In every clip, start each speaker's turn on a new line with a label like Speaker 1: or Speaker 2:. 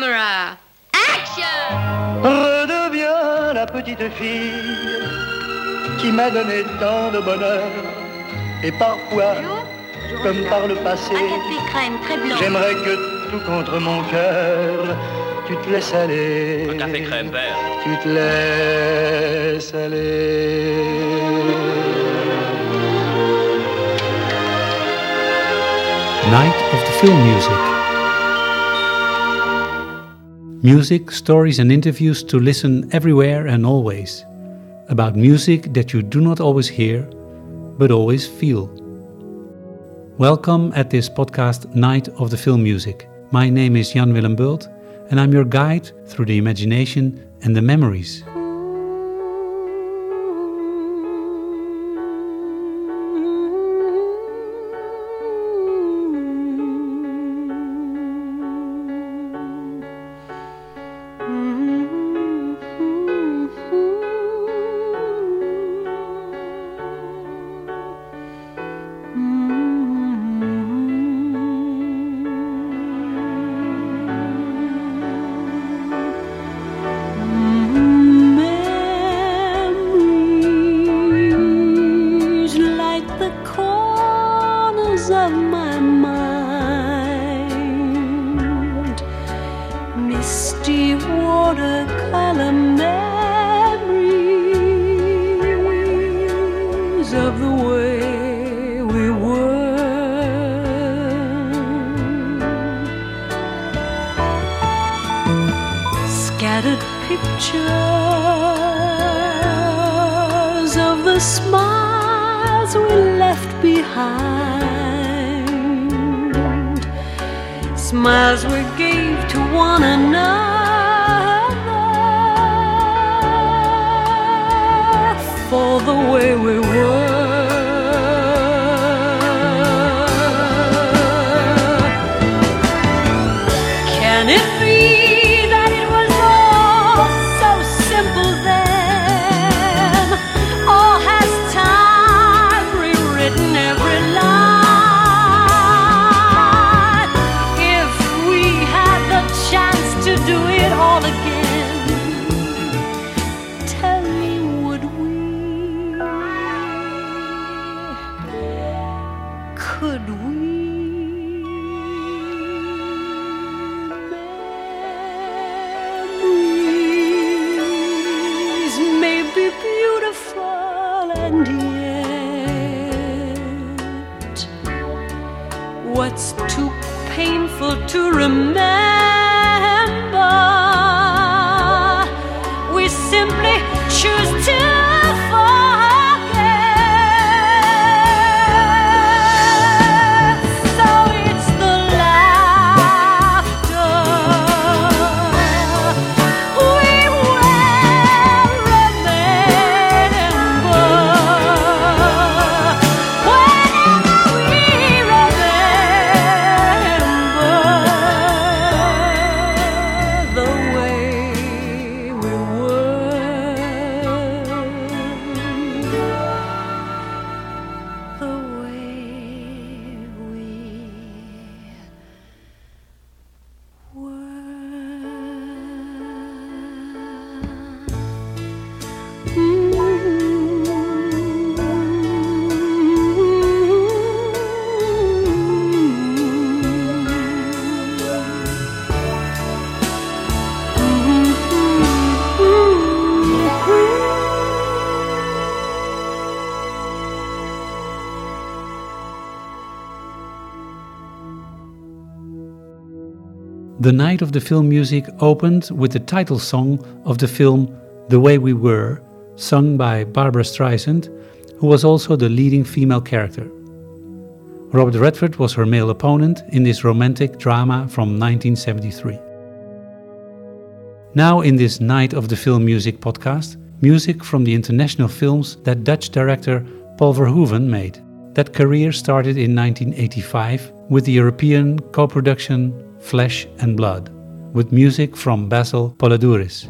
Speaker 1: Camera. Action
Speaker 2: Redeviens la petite fille qui m'a donné tant de bonheur. Et parfois, comme par le passé,
Speaker 3: Un café crème très blanc.
Speaker 2: j'aimerais que tout contre mon cœur, tu te laisses aller.
Speaker 4: Un café crème vert.
Speaker 2: Tu te laisses aller.
Speaker 5: Night of the Film Music. Music, stories, and interviews to listen everywhere and always. About music that you do not always hear, but always feel. Welcome at this podcast, Night of the Film Music. My name is Jan Willem Bult, and I'm your guide through the imagination and the memories.
Speaker 6: Smiles we left behind, smiles we gave to one another for the way we were. What's too painful to remember The
Speaker 5: night of the film music opened with the title song of the film The Way We Were, sung by Barbra Streisand, who was also the leading female character. Robert Redford was her male opponent in this romantic drama from 1973. Now, in this Night of the Film Music podcast, music from the international films that Dutch director Paul Verhoeven made. That career started in 1985 with the European co production Flesh and Blood, with music from Basil Poledouris.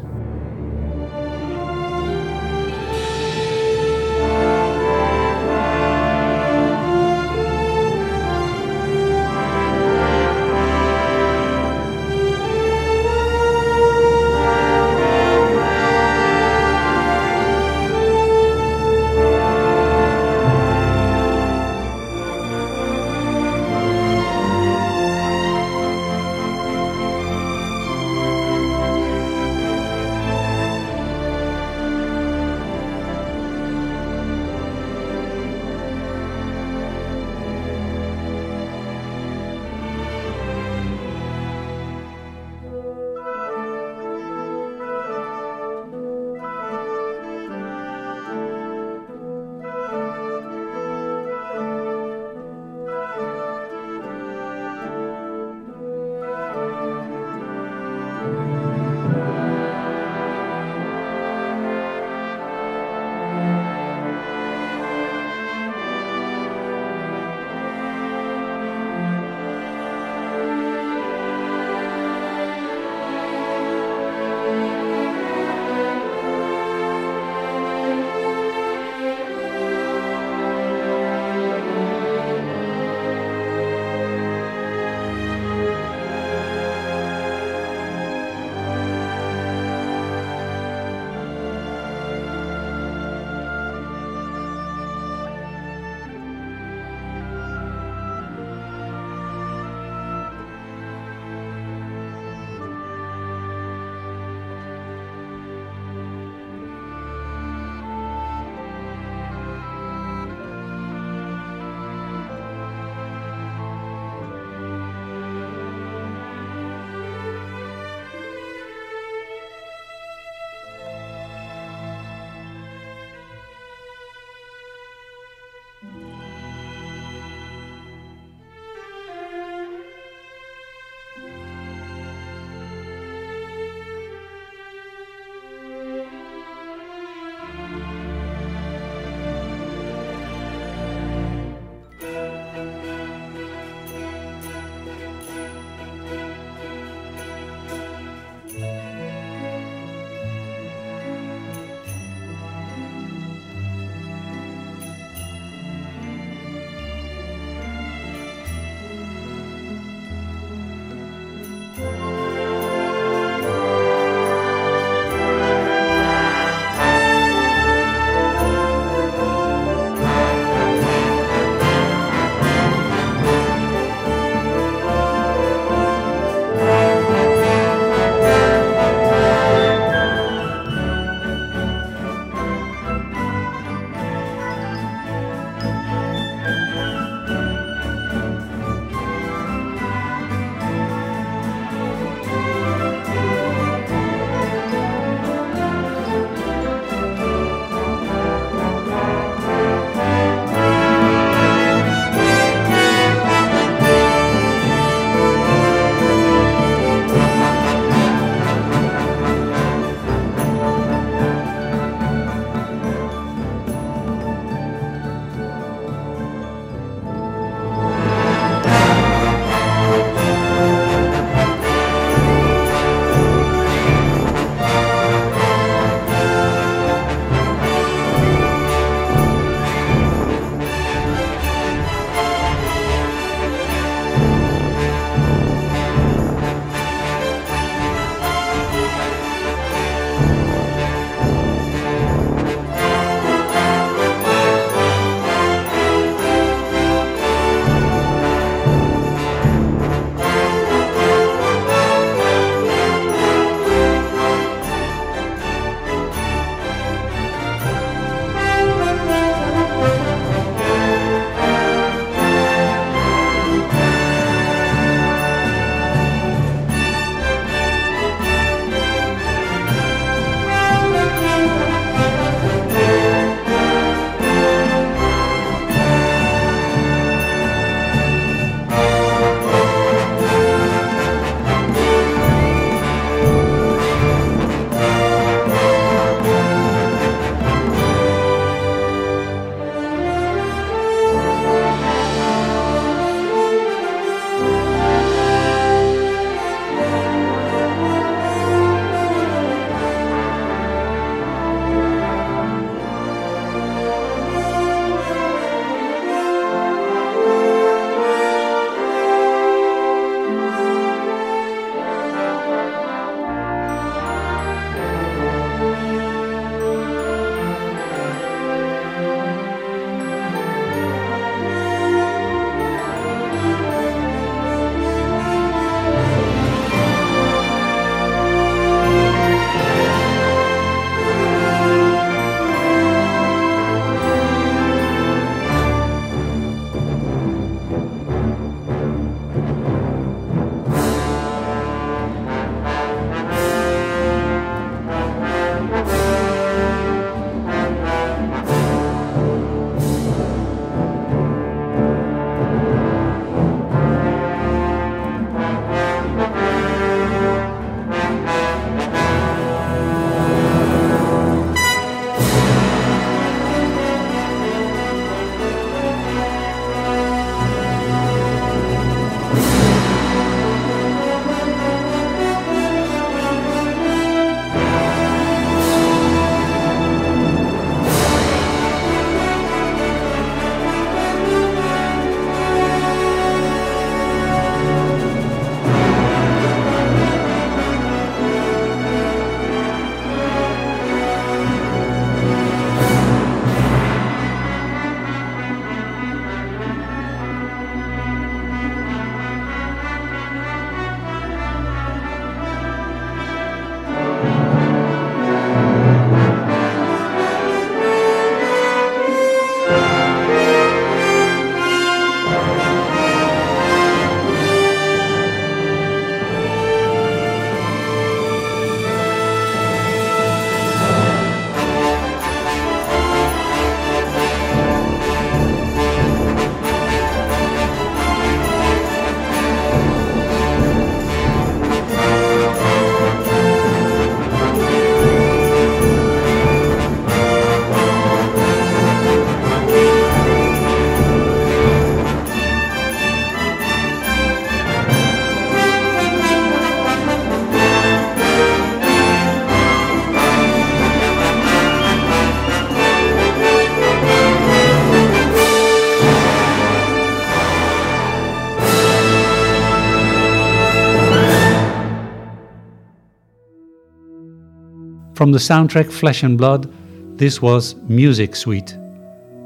Speaker 5: From the soundtrack Flesh and Blood, this was Music Suite.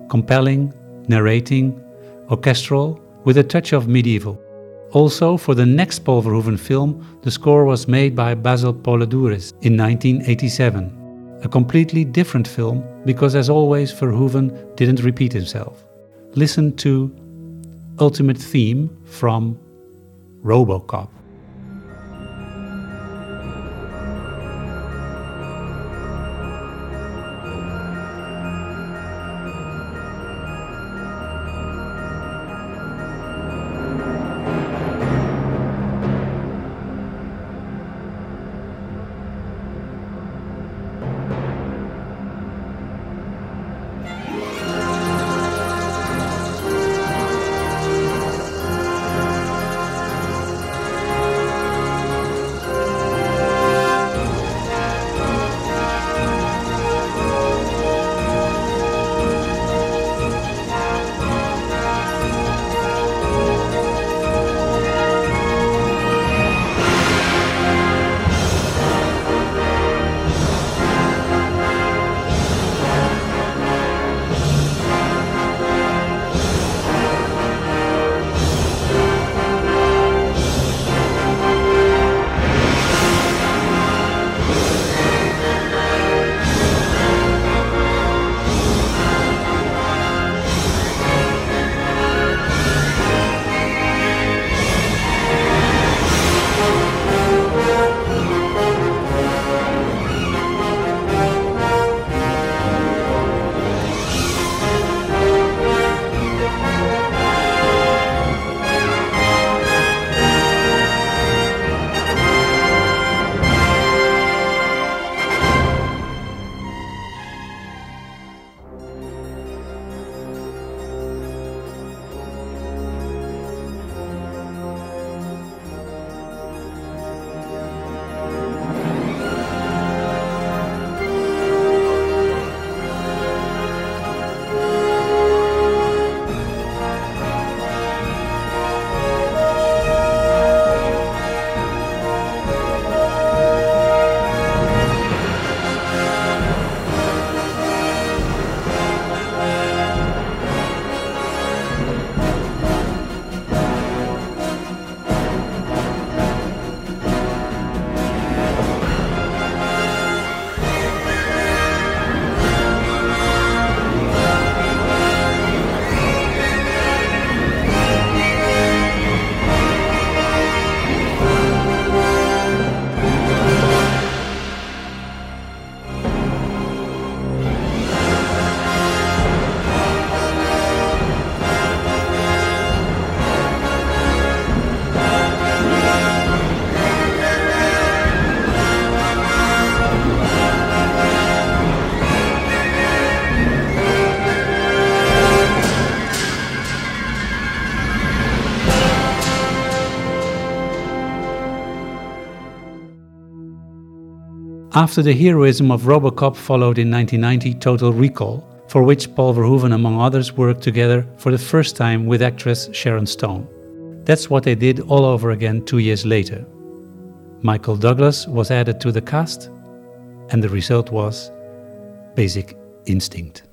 Speaker 5: Compelling, narrating, orchestral, with a touch of medieval. Also, for the next Paul Verhoeven film, the score was made by Basil Poledouris in 1987. A completely different film because, as always, Verhoeven didn't repeat himself. Listen to Ultimate Theme from Robocop. After the heroism of Robocop followed in 1990 Total Recall, for which Paul Verhoeven, among others, worked together for the first time with actress Sharon Stone. That's what they did all over again two years later. Michael Douglas was added to the cast, and the result was Basic Instinct.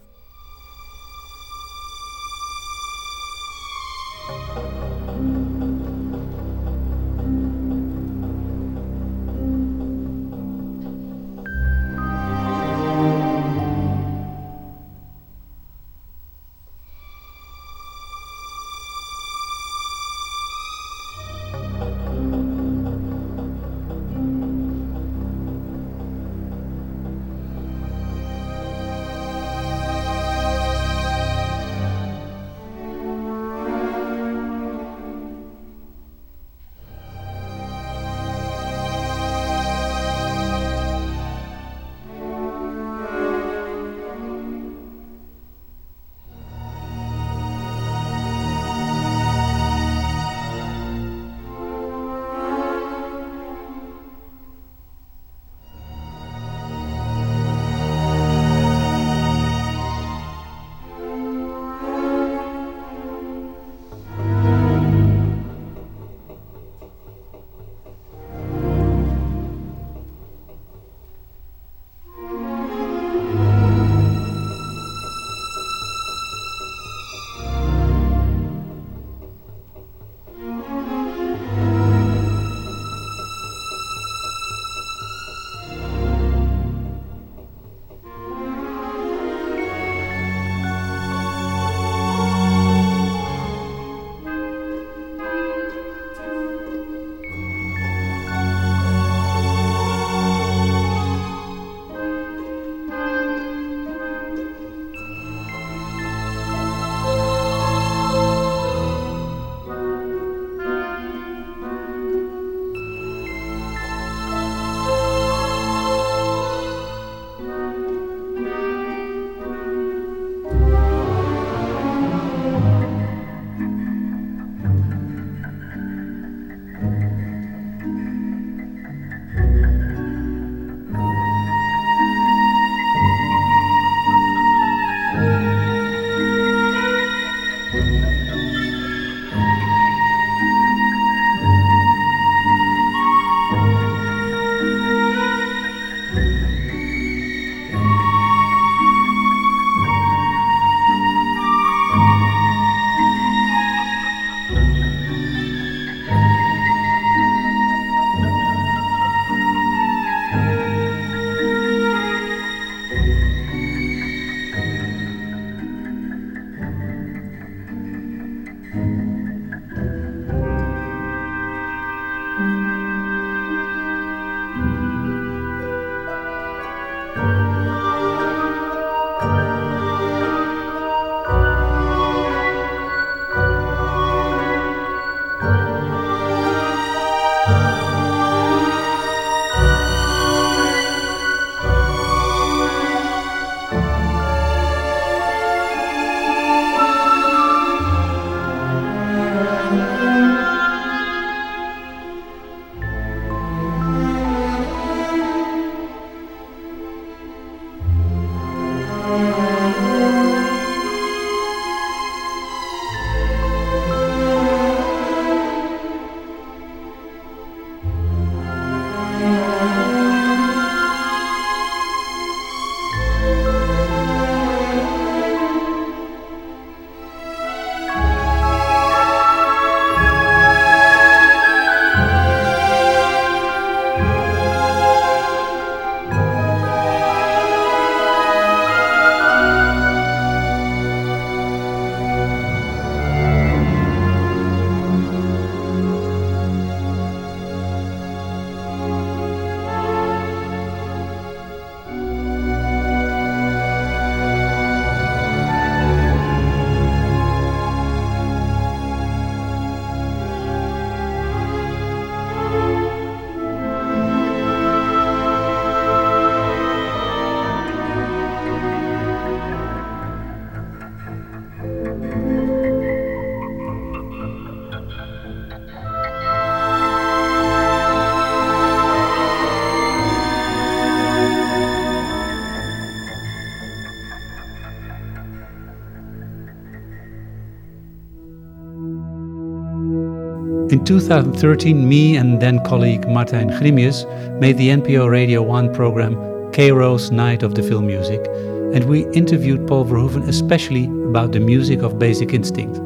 Speaker 5: In 2013, me and then colleague Martijn Grimmius made the NPO Radio 1 program KRO's Night of the Film Music, and we interviewed Paul Verhoeven especially about the music of Basic Instinct.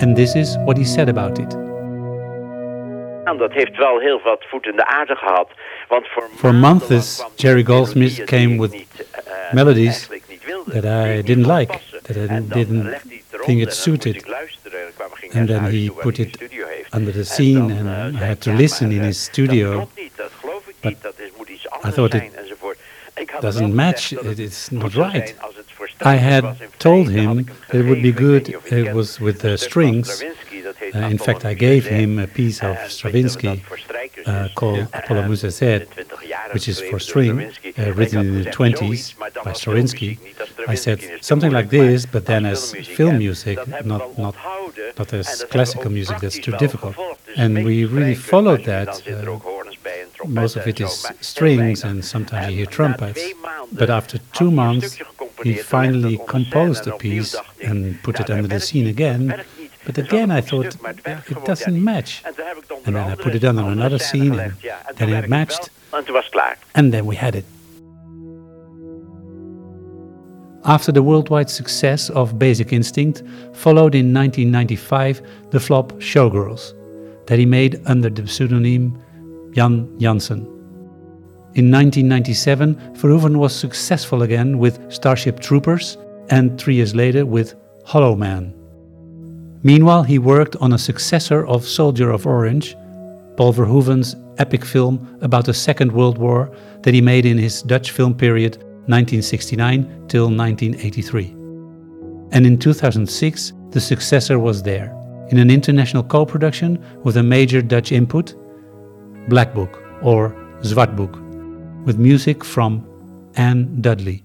Speaker 5: And this is what he said about it.
Speaker 3: Dat heeft wel heel wat voet in de aarde gehad.
Speaker 5: For months, Jerry Goldsmith came with
Speaker 3: uh,
Speaker 5: melodies that I didn't like, that I didn't think it suited. And then he put it under the scene, and I had to listen in his studio. But I thought it doesn't match, it's not right. I had told him that it would be good it was with the strings. Uh, in fact, I gave him a piece of Stravinsky uh, called Apollo Musagète, which is for string, uh, written in the 20s by Stravinsky. I said something like this, but then as film music, not, not, not there's classical music, that's too difficult. And we really followed that. Uh, most of it is strings, and sometimes you hear trumpets. But after two months, he finally composed a piece and put it under the scene again. But again, I thought it doesn't match. And then I put it under another scene, and then it matched. And then we had it. After the worldwide success of Basic Instinct, followed in 1995 the flop Showgirls, that he made under the pseudonym Jan Jansen. In 1997, Verhoeven was successful again with Starship Troopers and three years later with Hollow Man. Meanwhile, he worked on a successor of Soldier of Orange, Paul Verhoeven's epic film about the Second World War that he made in his Dutch film period 1969 till 1983. And in 2006, the successor was there, in an international co production with a major Dutch input, Black Book or Zwart Boek, with music from Anne Dudley.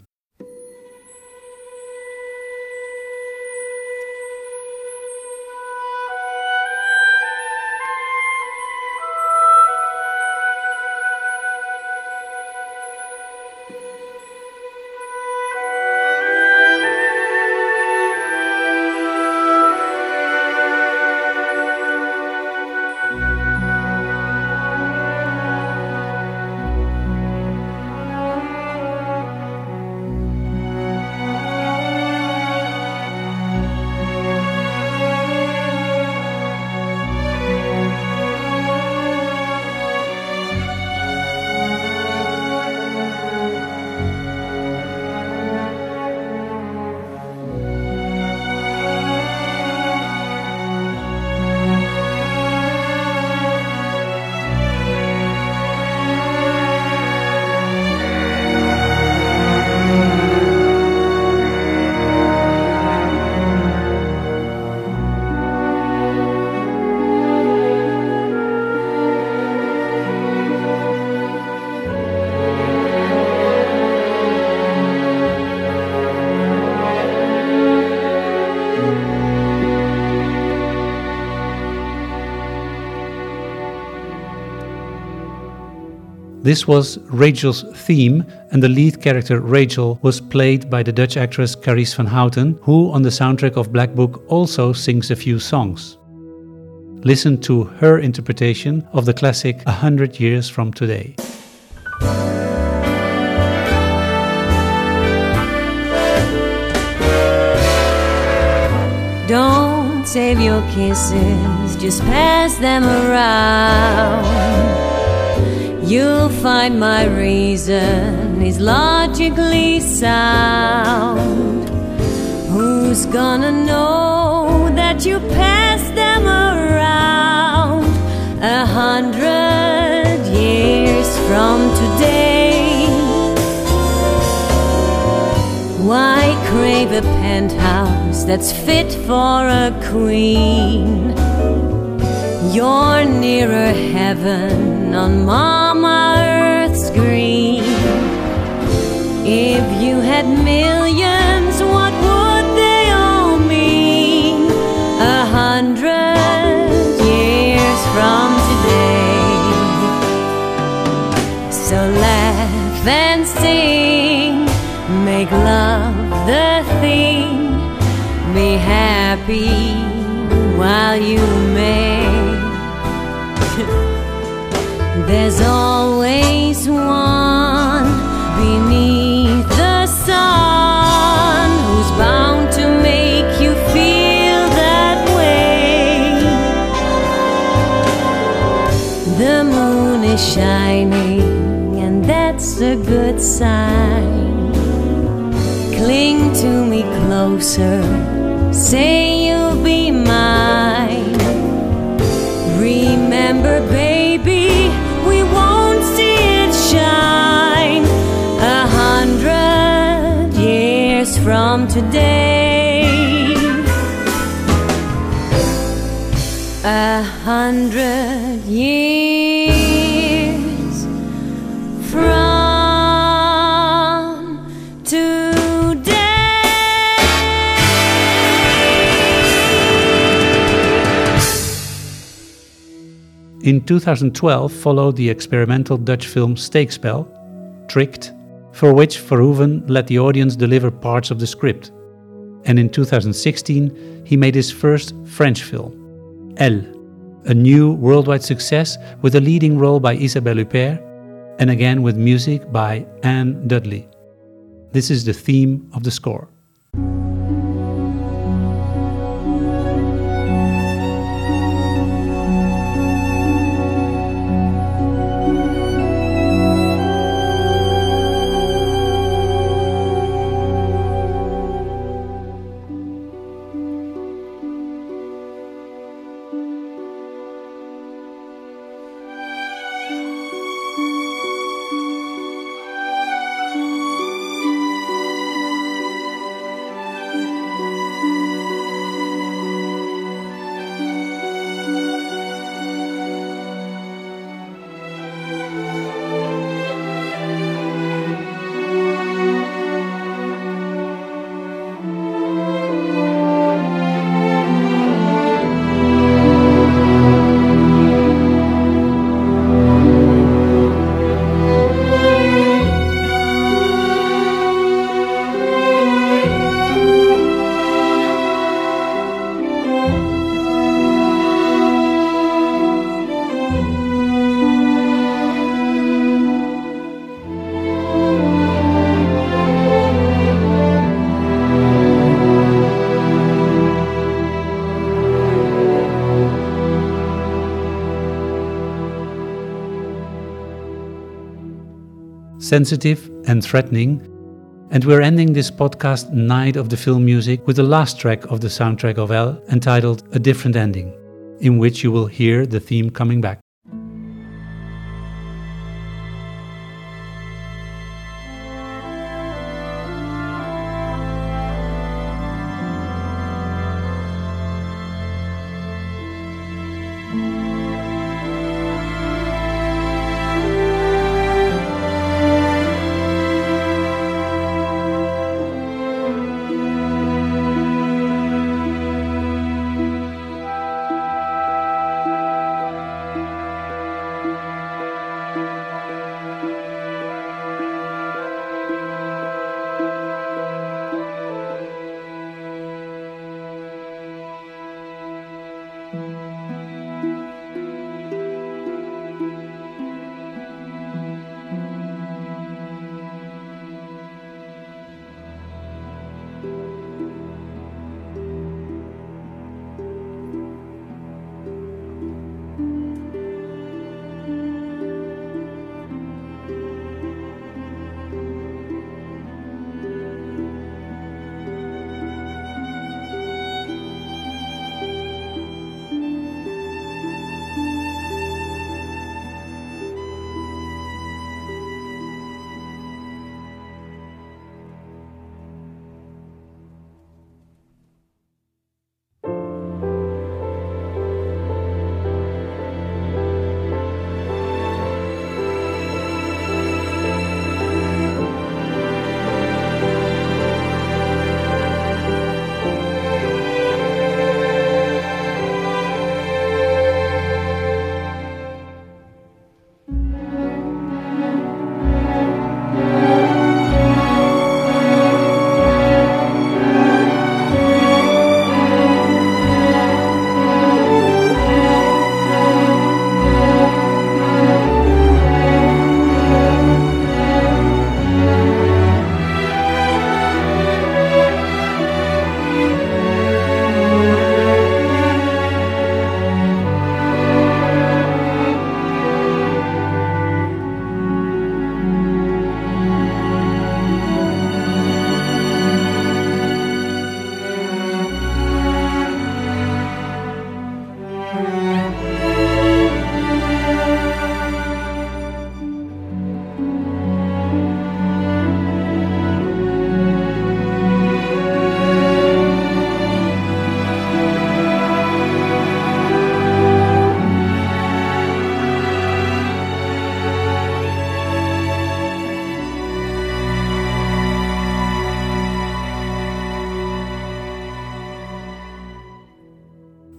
Speaker 5: This was Rachel's theme, and the lead character Rachel was played by the Dutch actress Carice van Houten, who on the soundtrack of Black Book also sings a few songs. Listen to her interpretation of the classic A Hundred Years from Today.
Speaker 6: Don't save your kisses, just pass them around. You'll find my reason is logically sound. Who's gonna know that you passed them around a hundred years from today? Why crave a penthouse that's fit for a queen? You're nearer heaven on Mama make love the thing, be happy while you may. There's always one beneath the sun who's bound to make you feel that way. The moon is shining, and that's a good sign. Say you'll be mine. Remember, baby, we won't see it shine a hundred years from today. A hundred years
Speaker 5: In 2012 followed the experimental Dutch film Steekspel, Tricked, for which Verhoeven let the audience deliver parts of the script. And in 2016 he made his first French film, Elle, a new worldwide success with a leading role by Isabelle Huppert and again with music by Anne Dudley. This is the theme of the score. Sensitive and threatening. And we're ending this podcast Night of the Film Music with the last track of the soundtrack of Elle entitled A Different Ending, in which you will hear the theme coming back.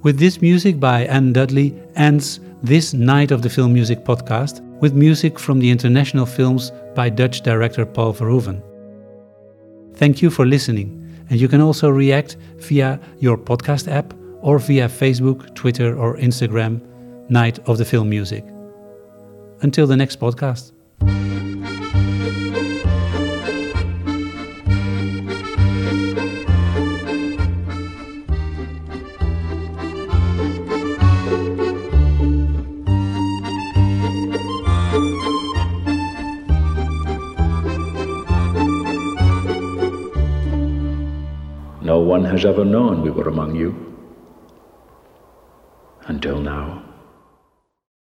Speaker 5: With this music by Anne Dudley ends this Night of the Film Music podcast with music from the international films by Dutch director Paul Verhoeven. Thank you for listening, and you can also react via your podcast app or via Facebook, Twitter, or Instagram, Night of the Film Music. Until the next podcast.
Speaker 4: Has ever known we were among you until now.